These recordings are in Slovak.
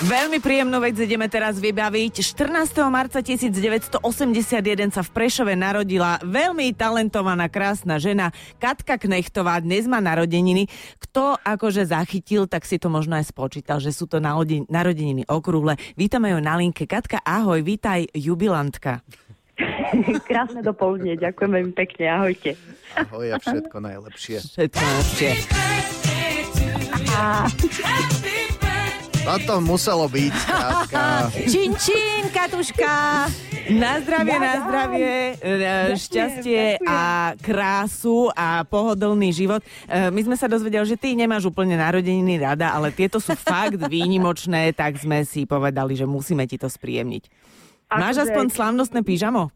Veľmi príjemnú vec ideme teraz vybaviť. 14. marca 1981 sa v Prešove narodila veľmi talentovaná, krásna žena Katka Knechtová. Dnes má narodeniny. Kto akože zachytil, tak si to možno aj spočítal, že sú to narodeniny okrúhle. Vítame ju na linke. Katka, ahoj, vítaj, jubilantka. Krásne dopoludne, ďakujem veľmi pekne, ahojte. Ahoj a všetko najlepšie. Všetko najlepšie. To muselo byť, Katka. Čin, čin, Katuška. Na zdravie, na zdravie, e, šťastie a krásu a pohodlný život. E, my sme sa dozvedeli, že ty nemáš úplne narodeniny rada, ale tieto sú fakt výnimočné, tak sme si povedali, že musíme ti to spríjemniť. Máš aspoň slávnostné pyžamo?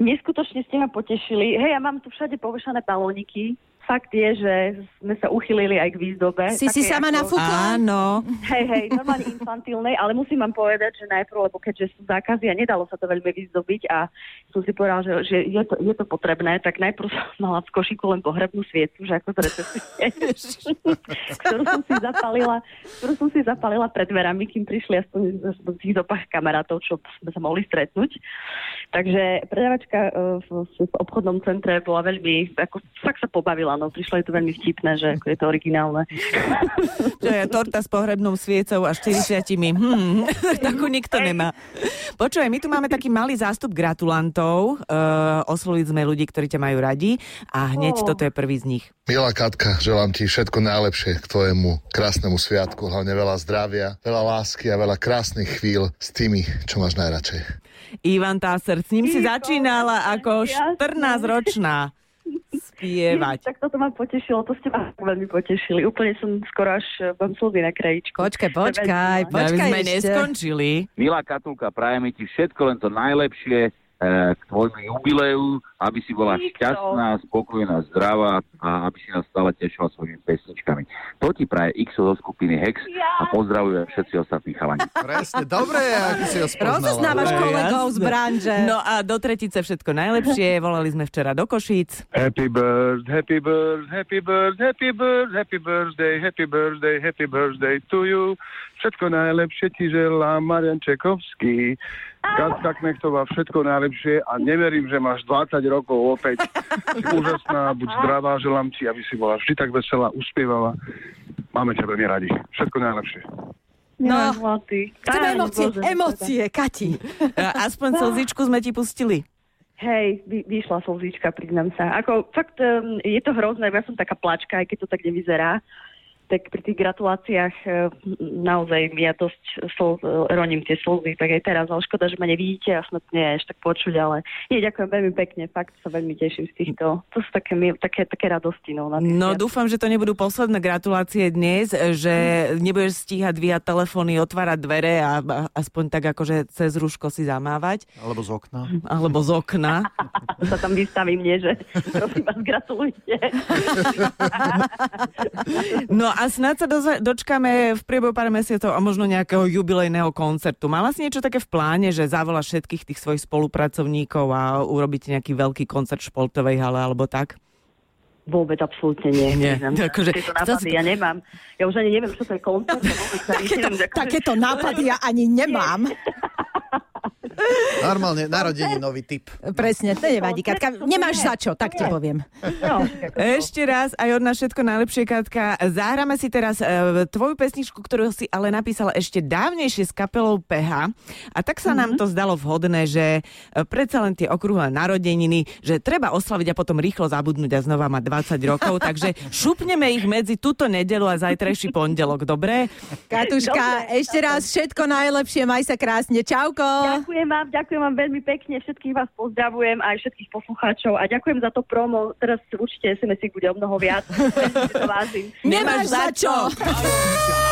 Neskutočne ste ma potešili. Hej, ja mám tu všade povešané balóniky fakt je, že sme sa uchylili aj k výzdobe. Si si sama ako... nafúkla? Áno. Hej, hej, normálne infantilnej, ale musím vám povedať, že najprv, lebo keďže sú zákazy a nedalo sa to veľmi vyzdobiť a som si povedala, že, že je, to, je to potrebné, tak najprv som mala v košiku len pohrebnú sviecu, že ako to ktorú som si zapalila, ktorú som si zapalila pred dverami, kým prišli aspoň z tých dopách kamarátov, čo sme sa mohli stretnúť. Takže predávačka e, v, v obchodnom centre bola veľmi, ako fakt sa pobavila, no prišlo je to veľmi vtipné, že ako je to originálne. Že je torta s pohrebnou sviecou a 40 hmm, takú nikto nemá. Počúvaj, my tu máme taký malý zástup gratulantov. Uh, osloviť sme ľudí, ktorí ťa majú radi a hneď oh. toto je prvý z nich. Milá Katka, želám ti všetko najlepšie k tvojemu krásnemu sviatku, hlavne veľa zdravia, veľa lásky a veľa krásnych chvíľ s tými, čo máš najradšej. Ivan Táser, s ním si začínala ako 14-ročná spievať. Tak toto ma potešilo, to ste ma veľmi potešili. Úplne som skoro až vám slzy na krajičku. Počkaj, počkaj, počkaj, sme neskončili. Milá Katulka, prajeme ti všetko len to najlepšie k tvojmu jubileu, aby si bola šťastná, spokojná, zdravá a aby si nás stále tešila svojimi pesničkami. To ti praje X zo skupiny Hex a pozdravujem všetci ostatní chalani. Presne, dobre, ako si ho spoznala. Rozoznávaš kolegov z branže. No a do tretice všetko najlepšie. Volali sme včera do Košíc. Happy bird, happy bird, happy bird, happy bird, happy birthday, happy birthday, happy birthday to you. Všetko najlepšie ti želá Marian Čekovský. Katka Knechtová, všetko najlepšie a neverím, že máš 20 rokov opäť. Si úžasná, buď zdravá, želám ti, aby si bola vždy tak veselá, uspievala. Máme ťa veľmi radi. Všetko najlepšie. No, chceme emócie, emócie, Kati. Aspoň slzičku sme ti pustili. Hej, vy, vyšla slzička, priznám sa. Ako, fakt, um, je to hrozné, ja som taká plačka, aj keď to tak nevyzerá tak pri tých gratuláciách e, naozaj ja dosť slz, roním tie slzy, tak aj teraz, ale škoda, že ma nevidíte a snad nie ešte tak počuť, ale nie, ďakujem veľmi pekne, fakt sa veľmi teším z týchto, to sú také, také, také radosti. No, na no dúfam, že to nebudú posledné gratulácie dnes, že nebudeš stíhať dvíhať telefóny, otvárať dvere a, a aspoň tak akože cez rúško si zamávať. Alebo z okna. Alebo z okna. sa tam vystavím, nie, že prosím vás, gratulujte. no a snad sa doza- dočkáme v priebehu pár mesiacov a možno nejakého jubilejného koncertu. Mala si niečo také v pláne, že zavoláš všetkých tých svojich spolupracovníkov a urobíte nejaký veľký koncert v športovej hale alebo tak? Vôbec, absolútne nie. nie. Akože, Tieto nápady ja nemám. Ja už ani neviem, čo to je koncert. takéto, neviem, takéto nápady ja ani nemám. Normálne narodení nový typ. Presne, to nevadí, Katka. Nemáš za čo, tak ti poviem. No, Ešte raz aj od nás všetko najlepšie, Katka. Zahráme si teraz uh, tvoju pesničku, ktorú si ale napísala ešte dávnejšie s kapelou PH. A tak sa mm-hmm. nám mhm. to zdalo vhodné, že uh, predsa len tie okrúhle narodeniny, že treba oslaviť a potom rýchlo zabudnúť a znova mať 20 rokov. Takže šupneme ich medzi túto nedelu a zajtrajší pondelok, dobre? Katuška, dobre, ešte raz všetko najlepšie, maj sa krásne. Čauko. Ďakujem vám, ďakujem vám veľmi pekne, všetkých vás pozdravujem, aj všetkých poslucháčov a ďakujem za to promo. Teraz určite SMS bude o mnoho viac. Nemáš za čo!